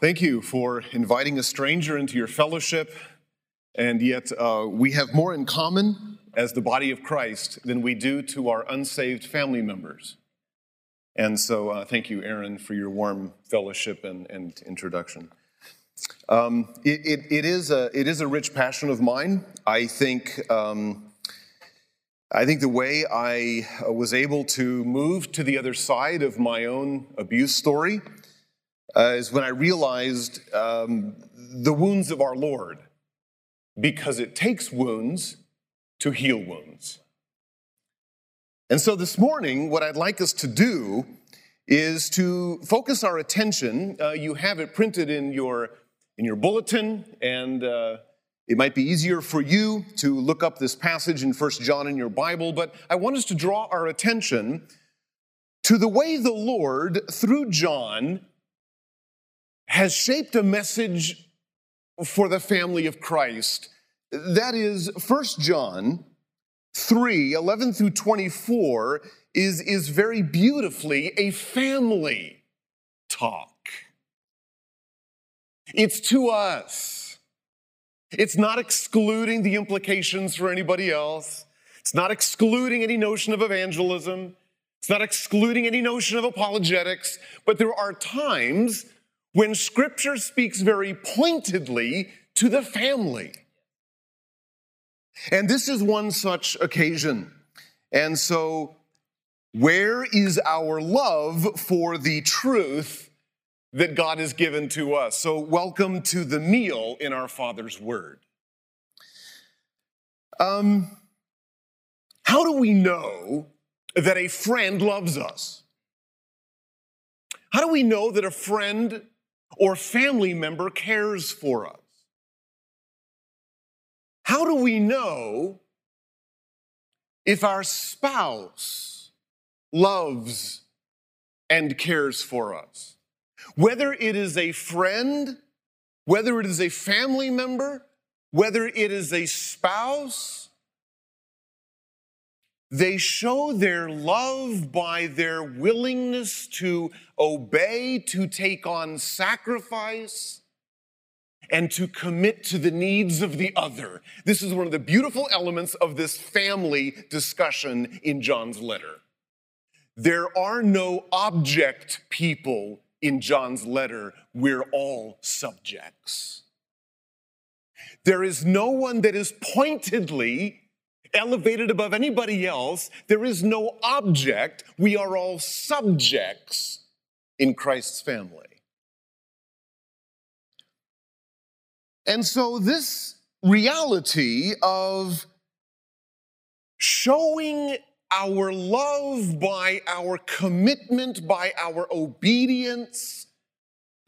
Thank you for inviting a stranger into your fellowship, and yet uh, we have more in common as the body of Christ than we do to our unsaved family members. And so, uh, thank you, Aaron, for your warm fellowship and, and introduction. Um, it, it, it, is a, it is a rich passion of mine. I think, um, I think the way I was able to move to the other side of my own abuse story uh, is when I realized um, the wounds of our Lord, because it takes wounds to heal wounds. And so this morning, what I'd like us to do is to focus our attention. Uh, you have it printed in your in your bulletin, and uh, it might be easier for you to look up this passage in First John in your Bible. But I want us to draw our attention to the way the Lord, through John, has shaped a message for the family of Christ. That is, 1 John 3 11 through 24 is, is very beautifully a family talk. It's to us. It's not excluding the implications for anybody else. It's not excluding any notion of evangelism. It's not excluding any notion of apologetics. But there are times when scripture speaks very pointedly to the family. And this is one such occasion. And so, where is our love for the truth that God has given to us? So, welcome to the meal in our Father's Word. Um, how do we know that a friend loves us? How do we know that a friend or family member cares for us? How do we know if our spouse loves and cares for us? Whether it is a friend, whether it is a family member, whether it is a spouse, they show their love by their willingness to obey, to take on sacrifice, and to commit to the needs of the other. This is one of the beautiful elements of this family discussion in John's letter. There are no object people in John's letter, we're all subjects. There is no one that is pointedly elevated above anybody else. There is no object. We are all subjects in Christ's family. And so, this reality of showing our love by our commitment, by our obedience,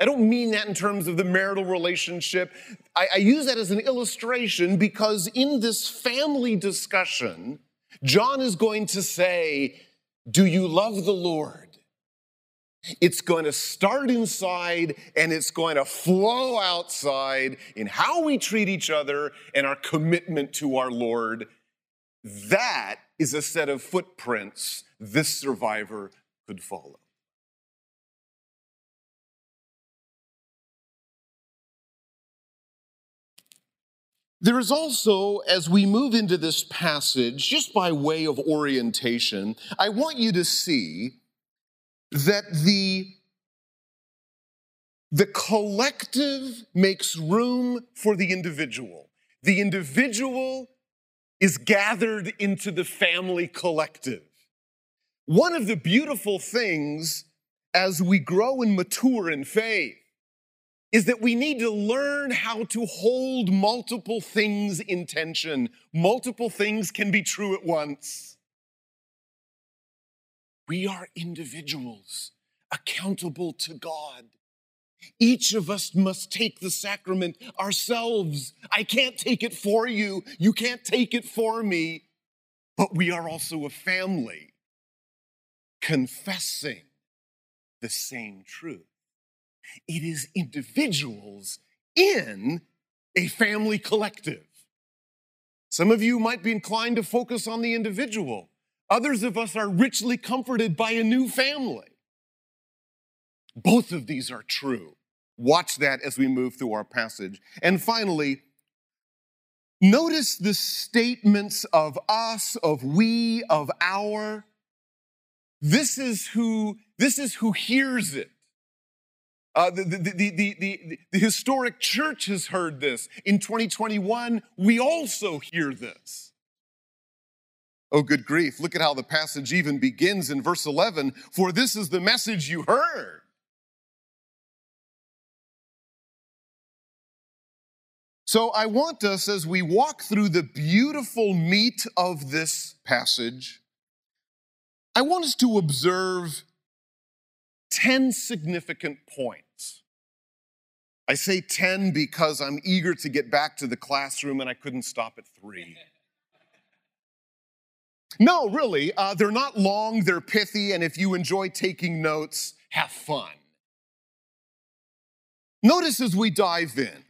I don't mean that in terms of the marital relationship. I, I, use that as an illustration because in this family discussion, John is going to say, Do you love the Lord? It's going to start inside and it's going to flow outside in how we treat each other and our commitment to our Lord. That is a set of footprints this survivor could follow. There is also, as we move into this passage, just by way of orientation, I want you to see that the, the collective makes room for the individual. The individual is gathered into the family collective. One of the beautiful things as we grow and mature in faith is that we need to learn how to hold multiple things in tension. Multiple things can be true at once. We are individuals accountable to God. Each of us must take the sacrament ourselves. I can't take it for you. You can't take it for me. But we are also a family confessing the same truth. It is individuals in a family collective. Some of you might be inclined to focus on the individual. Others of us are richly comforted by a new family. Both of these are true. Watch that as we move through our passage. And finally, notice the statements of us, of we, of our. This is who, this is who hears it. Uh, the, the, the, the, the historic church has heard this. In 2021, we also hear this. Oh, good grief. Look at how the passage even begins in verse 11. For this is the message you heard. So I want us, as we walk through the beautiful meat of this passage, I want us to observe 10 significant points. I say 10 because I'm eager to get back to the classroom and I couldn't stop at three. No, really, uh, they're not long, they're pithy, and if you enjoy taking notes, have fun. Notice as we dive in,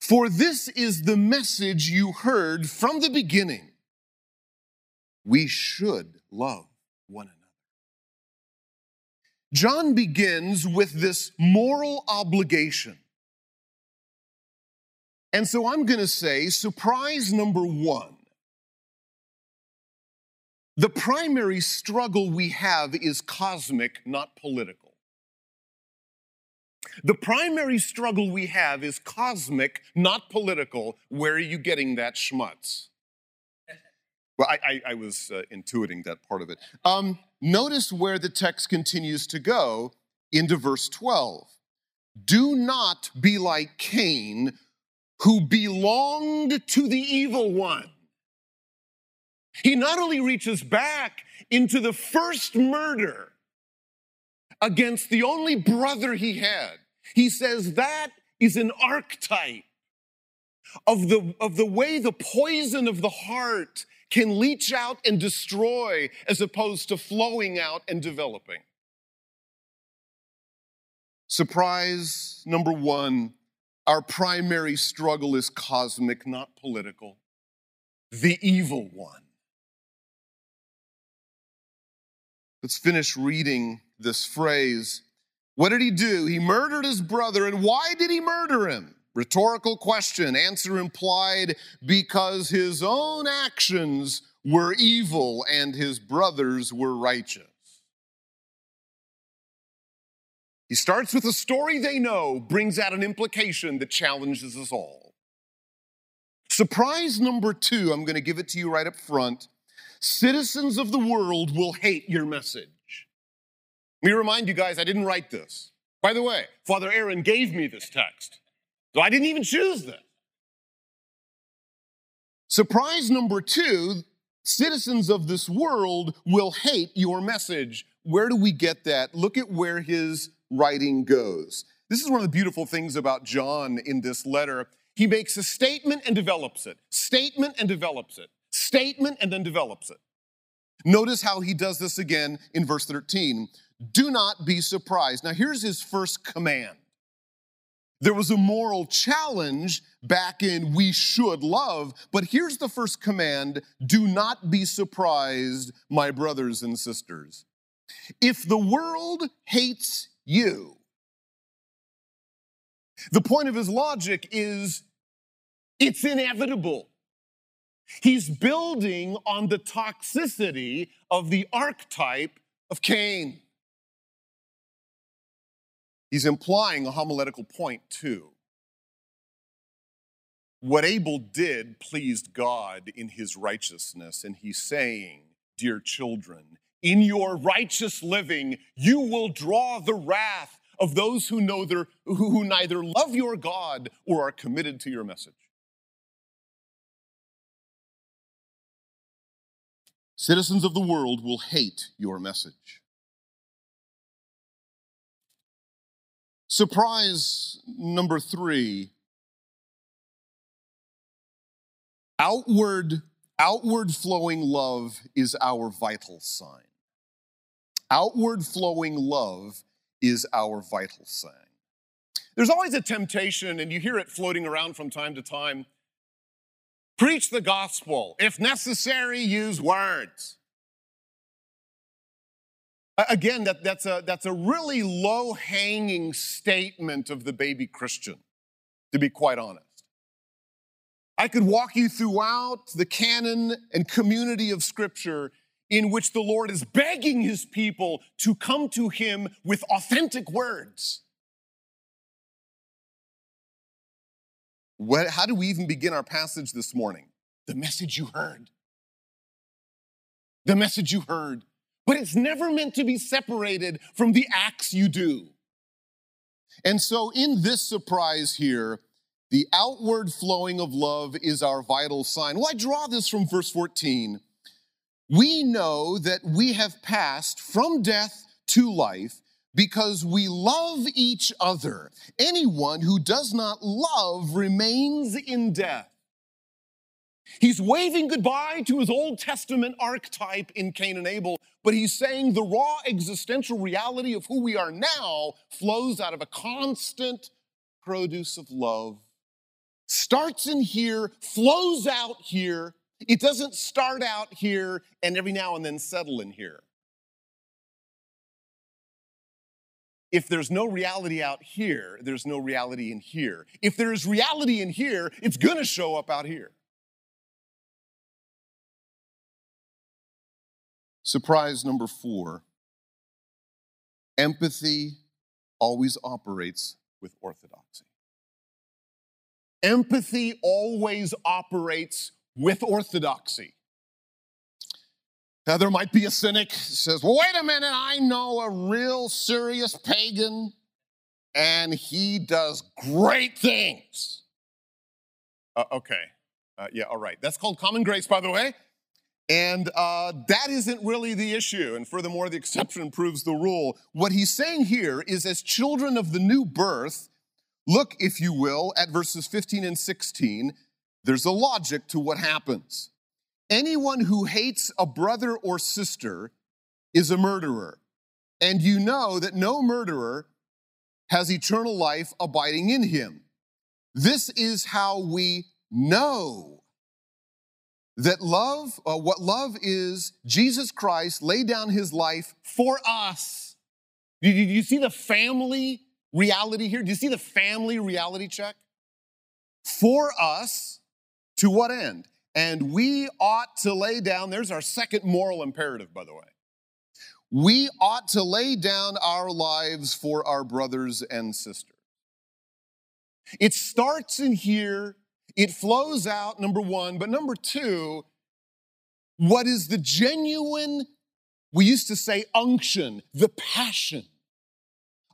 for this is the message you heard from the beginning. We should love one another. John begins with this moral obligation. And so I'm going to say surprise number one. The primary struggle we have is cosmic, not political. The primary struggle we have is cosmic, not political. Where are you getting that schmutz? Well, I, I, I was uh, intuiting that part of it. Um, notice where the text continues to go into verse 12. Do not be like Cain, who belonged to the evil one. He not only reaches back into the first murder against the only brother he had, he says that is an archetype of the, of the way the poison of the heart can leach out and destroy as opposed to flowing out and developing. Surprise number one our primary struggle is cosmic, not political. The evil one. Let's finish reading this phrase. What did he do? He murdered his brother, and why did he murder him? Rhetorical question, answer implied because his own actions were evil and his brothers were righteous. He starts with a story they know, brings out an implication that challenges us all. Surprise number two, I'm going to give it to you right up front. Citizens of the world will hate your message. Let me remind you guys, I didn't write this. By the way, Father Aaron gave me this text. So I didn't even choose this. Surprise number two citizens of this world will hate your message. Where do we get that? Look at where his writing goes. This is one of the beautiful things about John in this letter. He makes a statement and develops it, statement and develops it, statement and then develops it. Notice how he does this again in verse 13. Do not be surprised. Now, here's his first command there was a moral challenge back in we should love, but here's the first command do not be surprised, my brothers and sisters. If the world hates you, the point of his logic is it's inevitable. He's building on the toxicity of the archetype of Cain. He's implying a homiletical point too. What Abel did pleased God in his righteousness, and he's saying, Dear children, in your righteous living, you will draw the wrath of those who, know their, who neither love your God or are committed to your message. Citizens of the world will hate your message. Surprise number three outward, outward flowing love is our vital sign. Outward flowing love is our vital sign. There's always a temptation, and you hear it floating around from time to time. Preach the gospel. If necessary, use words. Again, that, that's, a, that's a really low hanging statement of the baby Christian, to be quite honest. I could walk you throughout the canon and community of Scripture in which the Lord is begging his people to come to him with authentic words. What, how do we even begin our passage this morning? The message you heard. The message you heard. But it's never meant to be separated from the acts you do. And so, in this surprise here, the outward flowing of love is our vital sign. Well, I draw this from verse 14 we know that we have passed from death to life because we love each other. Anyone who does not love remains in death. He's waving goodbye to his Old Testament archetype in Cain and Abel, but he's saying the raw existential reality of who we are now flows out of a constant produce of love. Starts in here, flows out here, it doesn't start out here and every now and then settle in here. If there's no reality out here, there's no reality in here. If there's reality in here, it's gonna show up out here. Surprise number four empathy always operates with orthodoxy. Empathy always operates with orthodoxy. Now, there might be a cynic who says, well, wait a minute, I know a real serious pagan and he does great things. Uh, okay. Uh, yeah, all right. That's called common grace, by the way. And uh, that isn't really the issue. And furthermore, the exception proves the rule. What he's saying here is, as children of the new birth, look, if you will, at verses 15 and 16. There's a logic to what happens. Anyone who hates a brother or sister is a murderer. And you know that no murderer has eternal life abiding in him. This is how we know that love, uh, what love is, Jesus Christ laid down his life for us. Do you, do you see the family reality here? Do you see the family reality check? For us, to what end? And we ought to lay down, there's our second moral imperative, by the way. We ought to lay down our lives for our brothers and sisters. It starts in here, it flows out, number one, but number two, what is the genuine, we used to say unction, the passion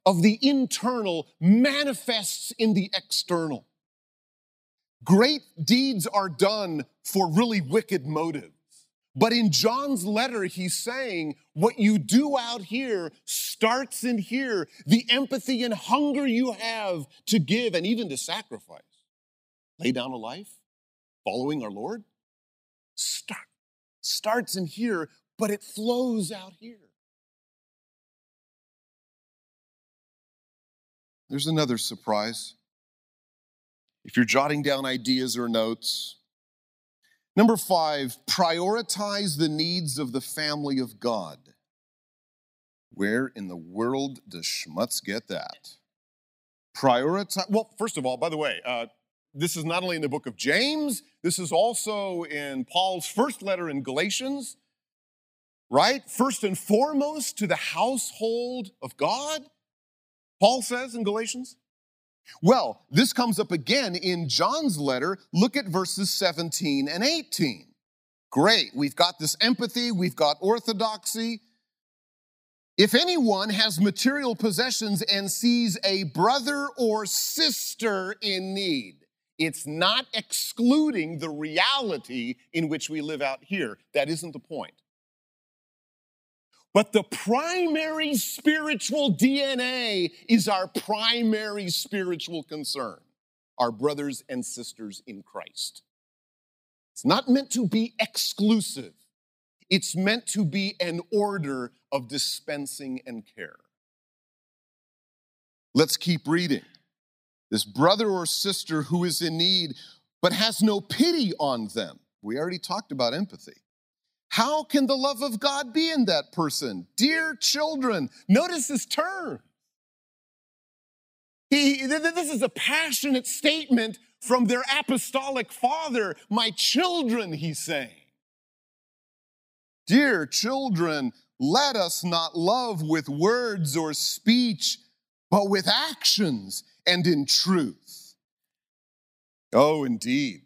of the internal manifests in the external. Great deeds are done for really wicked motives. But in John's letter, he's saying what you do out here starts in here. The empathy and hunger you have to give and even to sacrifice, lay down a life following our Lord, start, starts in here, but it flows out here. There's another surprise if you're jotting down ideas or notes. Number five, prioritize the needs of the family of God. Where in the world does Schmutz get that? Prioritize, well, first of all, by the way, uh, this is not only in the book of James, this is also in Paul's first letter in Galatians, right? First and foremost to the household of God, Paul says in Galatians. Well, this comes up again in John's letter. Look at verses 17 and 18. Great, we've got this empathy, we've got orthodoxy. If anyone has material possessions and sees a brother or sister in need, it's not excluding the reality in which we live out here. That isn't the point. But the primary spiritual DNA is our primary spiritual concern our brothers and sisters in Christ. It's not meant to be exclusive, it's meant to be an order of dispensing and care. Let's keep reading. This brother or sister who is in need but has no pity on them. We already talked about empathy How can the love of God be in that person? Dear children, notice this term. He, this is a passionate statement from their apostolic father. My children, he's saying. Dear children, let us not love with words or speech, but with actions and in truth. Oh, indeed.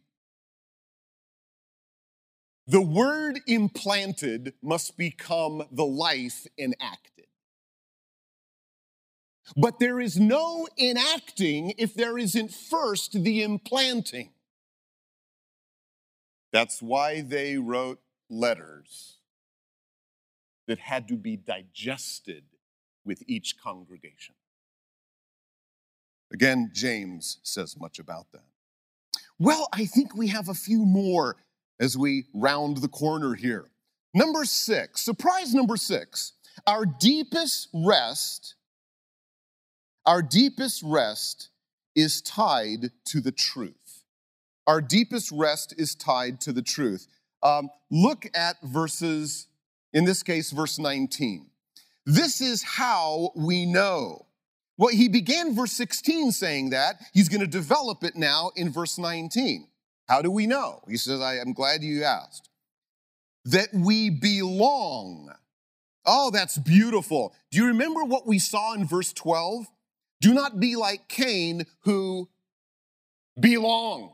The word implanted must become the life enacted. But there is no enacting if there isn't first the implanting. That's why they wrote letters that had to be digested with each congregation. Again, James says much about that. Well, I think we have a few more as we round the corner here. Number six, surprise number six, our deepest rest, our deepest rest is tied to the truth. Our deepest rest is tied to the truth. Um, look at verses, in this case, verse 19. This is how we know. Well, he began verse 16 saying that. He's going to develop it now in verse 19. How do we know? He says, I am glad you asked. That we belong. Oh, that's beautiful. Do you remember what we saw in verse 12? Do not be like Cain who belonged.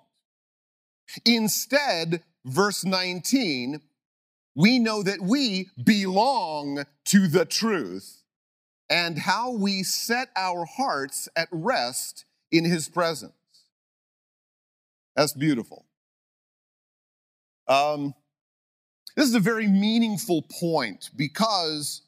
Instead, verse 19, we know that we belong to the truth and how we set our hearts at rest in his presence. That's beautiful. Um, this is a very meaningful point because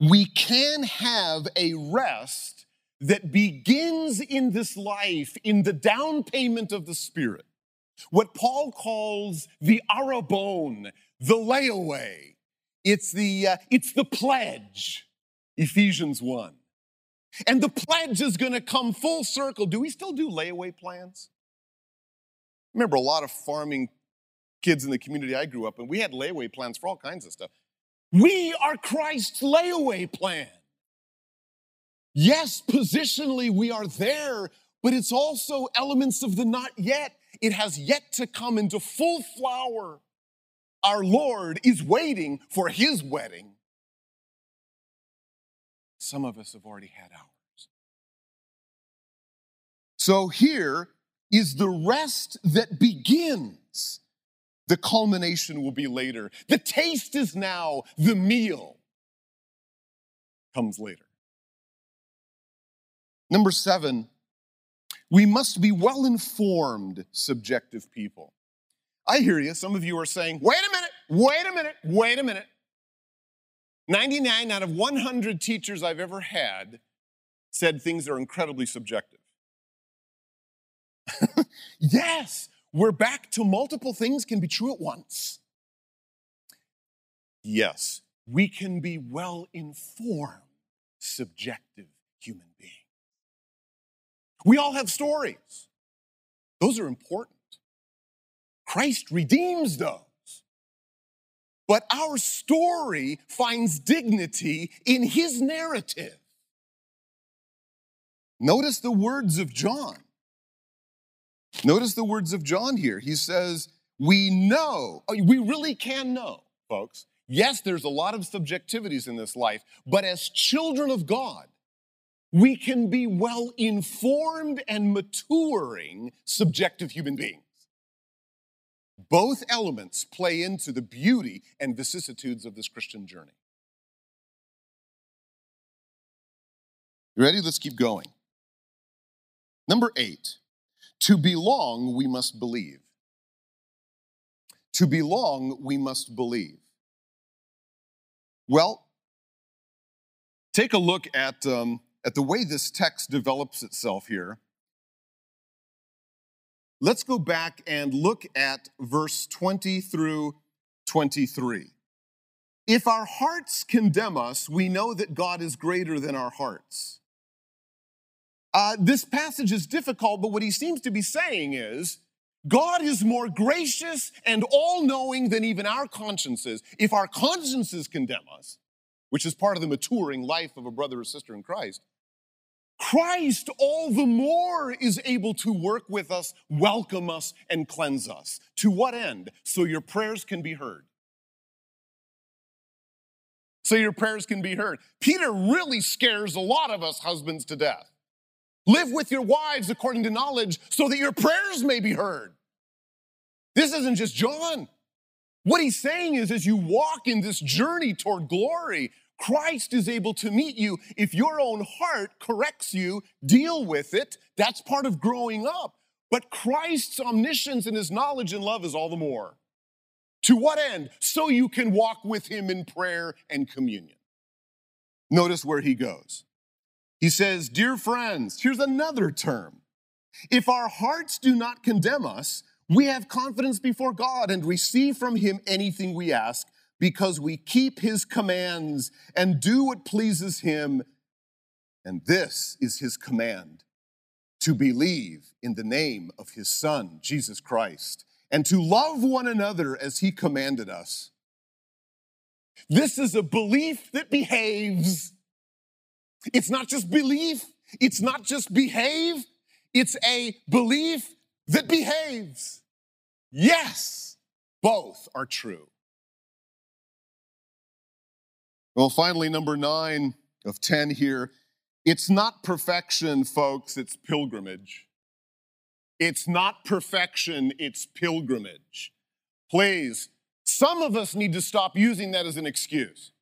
we can have a rest that begins in this life in the down payment of the Spirit. What Paul calls the arrabon, the layaway. It's the, uh, it's the pledge, Ephesians 1. And the pledge is going to come full circle. Do we still do layaway plans? remember a lot of farming kids in the community I grew up in. We had layaway plans for all kinds of stuff. We are Christ's layaway plan. Yes, positionally we are there, but it's also elements of the not yet. It has yet to come into full flower. Our Lord is waiting for his wedding. Some of us have already had ours. So here is the rest that begins. The culmination will be later. The taste is now, the meal comes later. Number seven, we must be well informed, subjective people. I hear you. Some of you are saying, wait a minute, wait a minute, wait a minute. 99 out of 100 teachers I've ever had said things are incredibly subjective. yes, we're back to multiple things can be true at once. Yes, we can be well informed, subjective human beings. We all have stories, those are important. Christ redeems those. But our story finds dignity in his narrative. Notice the words of John. Notice the words of John here. He says, We know, oh, we really can know, folks. Yes, there's a lot of subjectivities in this life, but as children of God, we can be well informed and maturing subjective human beings. Both elements play into the beauty and vicissitudes of this Christian journey. You ready? Let's keep going. Number eight, to belong, we must believe. To belong, we must believe. Well, take a look at, um, at the way this text develops itself here. Let's go back and look at verse 20 through 23. If our hearts condemn us, we know that God is greater than our hearts. Uh, this passage is difficult, but what he seems to be saying is God is more gracious and all knowing than even our consciences. If our consciences condemn us, which is part of the maturing life of a brother or sister in Christ, Christ all the more is able to work with us, welcome us, and cleanse us. To what end? So your prayers can be heard. So your prayers can be heard. Peter really scares a lot of us husbands to death. Live with your wives according to knowledge so that your prayers may be heard. This isn't just John. What he's saying is, as you walk in this journey toward glory, Christ is able to meet you. If your own heart corrects you, deal with it. That's part of growing up. But Christ's omniscience and his knowledge and love is all the more. To what end? So you can walk with him in prayer and communion. Notice where he goes. He says, Dear friends, here's another term. If our hearts do not condemn us, we have confidence before God and receive from him anything we ask because we keep his commands and do what pleases him. And this is his command to believe in the name of his son, Jesus Christ, and to love one another as he commanded us. This is a belief that behaves. It's not just belief, it's not just behave, it's a belief that behaves. Yes, both are true. Well, finally, number nine of 10 here it's not perfection, folks, it's pilgrimage. It's not perfection, it's pilgrimage. Please, some of us need to stop using that as an excuse.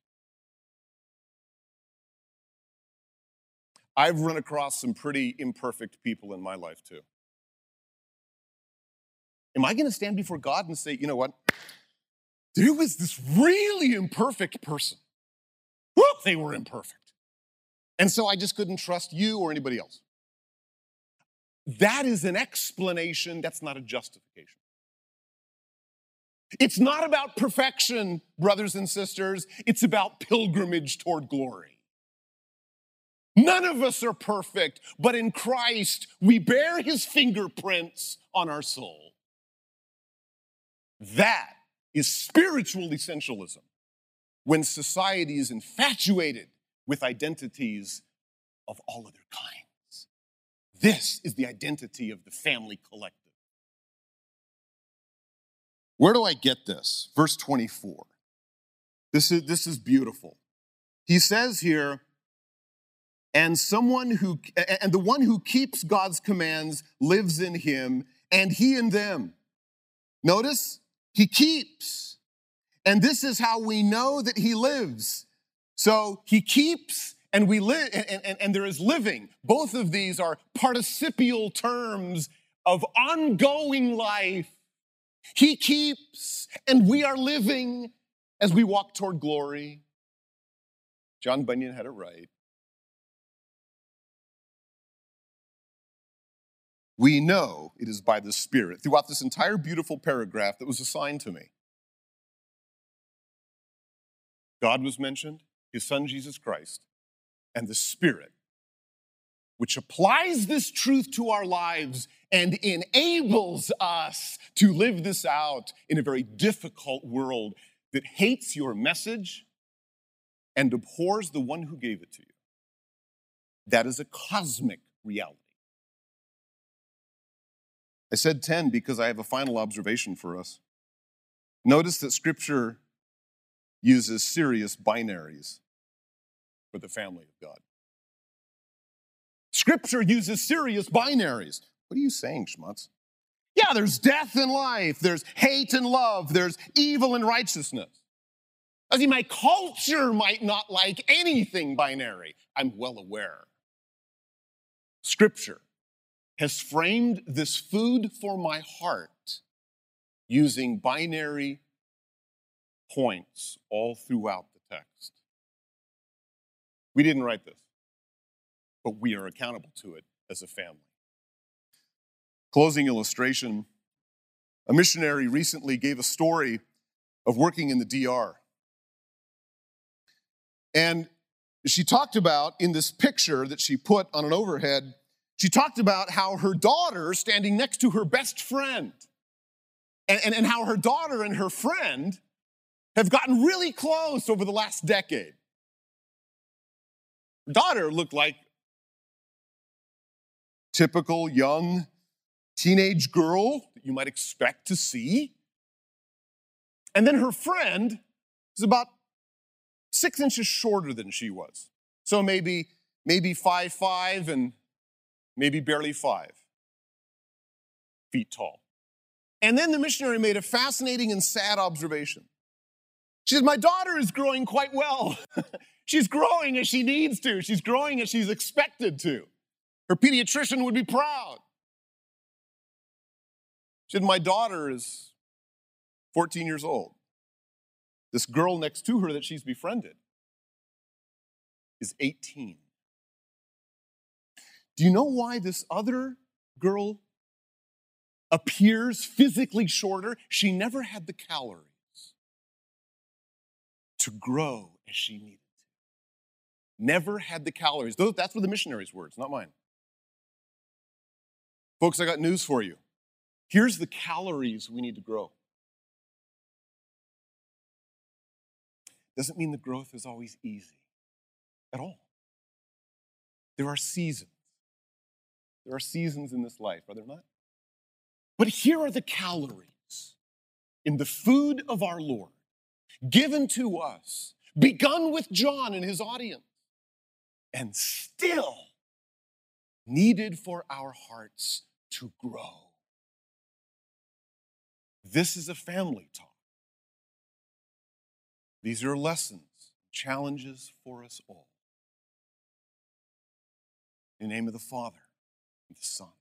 I've run across some pretty imperfect people in my life too. Am I going to stand before God and say, you know what? There was this really imperfect person. They were imperfect. And so I just couldn't trust you or anybody else. That is an explanation, that's not a justification. It's not about perfection, brothers and sisters, it's about pilgrimage toward glory. None of us are perfect, but in Christ, we bear his fingerprints on our soul. That is spiritual essentialism when society is infatuated with identities of all other kinds. This is the identity of the family collective. Where do I get this? Verse 24. This is, this is beautiful. He says here, and someone who and the one who keeps God's commands lives in him and he in them. Notice, he keeps. And this is how we know that he lives. So he keeps and we live and, and, and there is living. Both of these are participial terms of ongoing life. He keeps and we are living as we walk toward glory. John Bunyan had it right. We know it is by the Spirit throughout this entire beautiful paragraph that was assigned to me. God was mentioned, His Son Jesus Christ, and the Spirit, which applies this truth to our lives and enables us to live this out in a very difficult world that hates your message and abhors the one who gave it to you. That is a cosmic reality. I said 10 because I have a final observation for us. Notice that Scripture uses serious binaries for the family of God. Scripture uses serious binaries. What are you saying, Schmutz? Yeah, there's death and life, there's hate and love, there's evil and righteousness. I mean, my culture might not like anything binary. I'm well aware. Scripture has framed this food for my heart using binary points all throughout the text. We didn't write this, but we are accountable to it as a family. Closing illustration a missionary recently gave a story of working in the DR. And she talked about in this picture that she put on an overhead she talked about how her daughter, standing next to her best friend, and, and, and how her daughter and her friend have gotten really close over the last decade. Daughter looked like typical young teenage girl that you might expect to see. And then her friend is about six inches shorter than she was. So maybe, maybe five five and maybe barely five feet tall. And then the missionary made a fascinating and sad observation. She said, My daughter is growing quite well. she's growing as she needs to, she's growing as she's expected to. Her pediatrician would be proud. She said, My daughter is 14 years old. This girl next to her that she's befriended is 18. Do you know why this other girl appears physically shorter? She never had the calories to grow as she needed to. Never had the calories. That's what the missionaries' words, not mine. Folks, I got news for you. Here's the calories we need to grow. Doesn't mean the growth is always easy at all. There are seasons. There are seasons in this life, are there not? But here are the calories in the food of our Lord, given to us, begun with John and his audience, and still needed for our hearts to grow. This is a family talk. These are lessons, challenges for us all. In the name of the Father, and the Son,